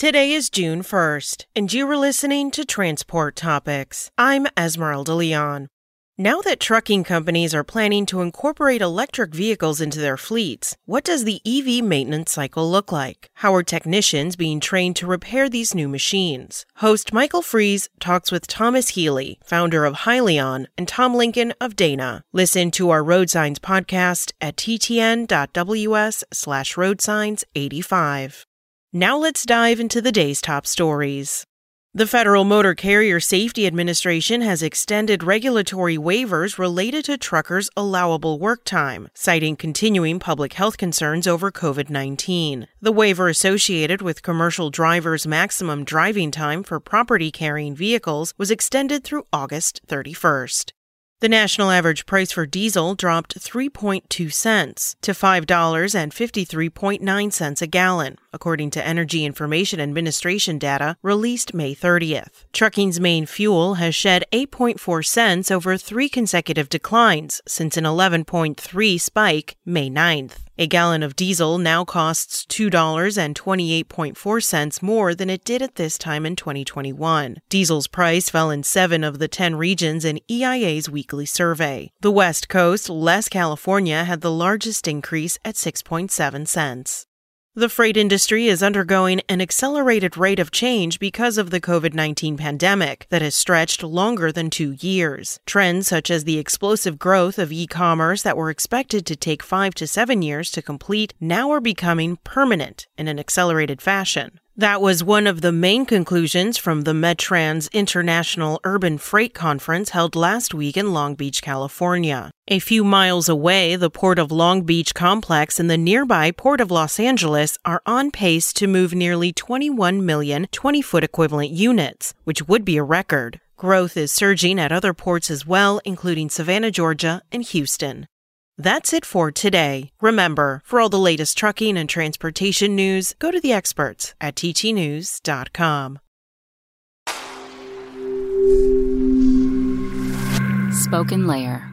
Today is June 1st, and you are listening to Transport Topics. I'm Esmeralda Leon. Now that trucking companies are planning to incorporate electric vehicles into their fleets, what does the EV maintenance cycle look like? How are technicians being trained to repair these new machines? Host Michael Freeze talks with Thomas Healy, founder of Hyliion, and Tom Lincoln of Dana. Listen to our Road Signs podcast at ttn.ws slash roadsigns85. Now let's dive into the day's top stories. The Federal Motor Carrier Safety Administration has extended regulatory waivers related to truckers' allowable work time, citing continuing public health concerns over COVID 19. The waiver associated with commercial drivers' maximum driving time for property carrying vehicles was extended through August 31st. The national average price for diesel dropped 3.2 cents to $5.53.9 a gallon, according to Energy Information Administration data released May 30th. Trucking's main fuel has shed 8.4 cents over three consecutive declines since an 11.3 spike May 9th. A gallon of diesel now costs $2.28.4 more than it did at this time in 2021. Diesel's price fell in seven of the 10 regions in EIA's weekly survey. The West Coast, less California, had the largest increase at 6.7 cents. The freight industry is undergoing an accelerated rate of change because of the COVID 19 pandemic that has stretched longer than two years. Trends such as the explosive growth of e commerce that were expected to take five to seven years to complete now are becoming permanent in an accelerated fashion. That was one of the main conclusions from the METRANS International Urban Freight Conference held last week in Long Beach, California. A few miles away, the Port of Long Beach complex and the nearby Port of Los Angeles are on pace to move nearly 21 million 20 foot equivalent units, which would be a record. Growth is surging at other ports as well, including Savannah, Georgia, and Houston. That's it for today. Remember, for all the latest trucking and transportation news, go to the experts at ttnews.com. SpokenLayer.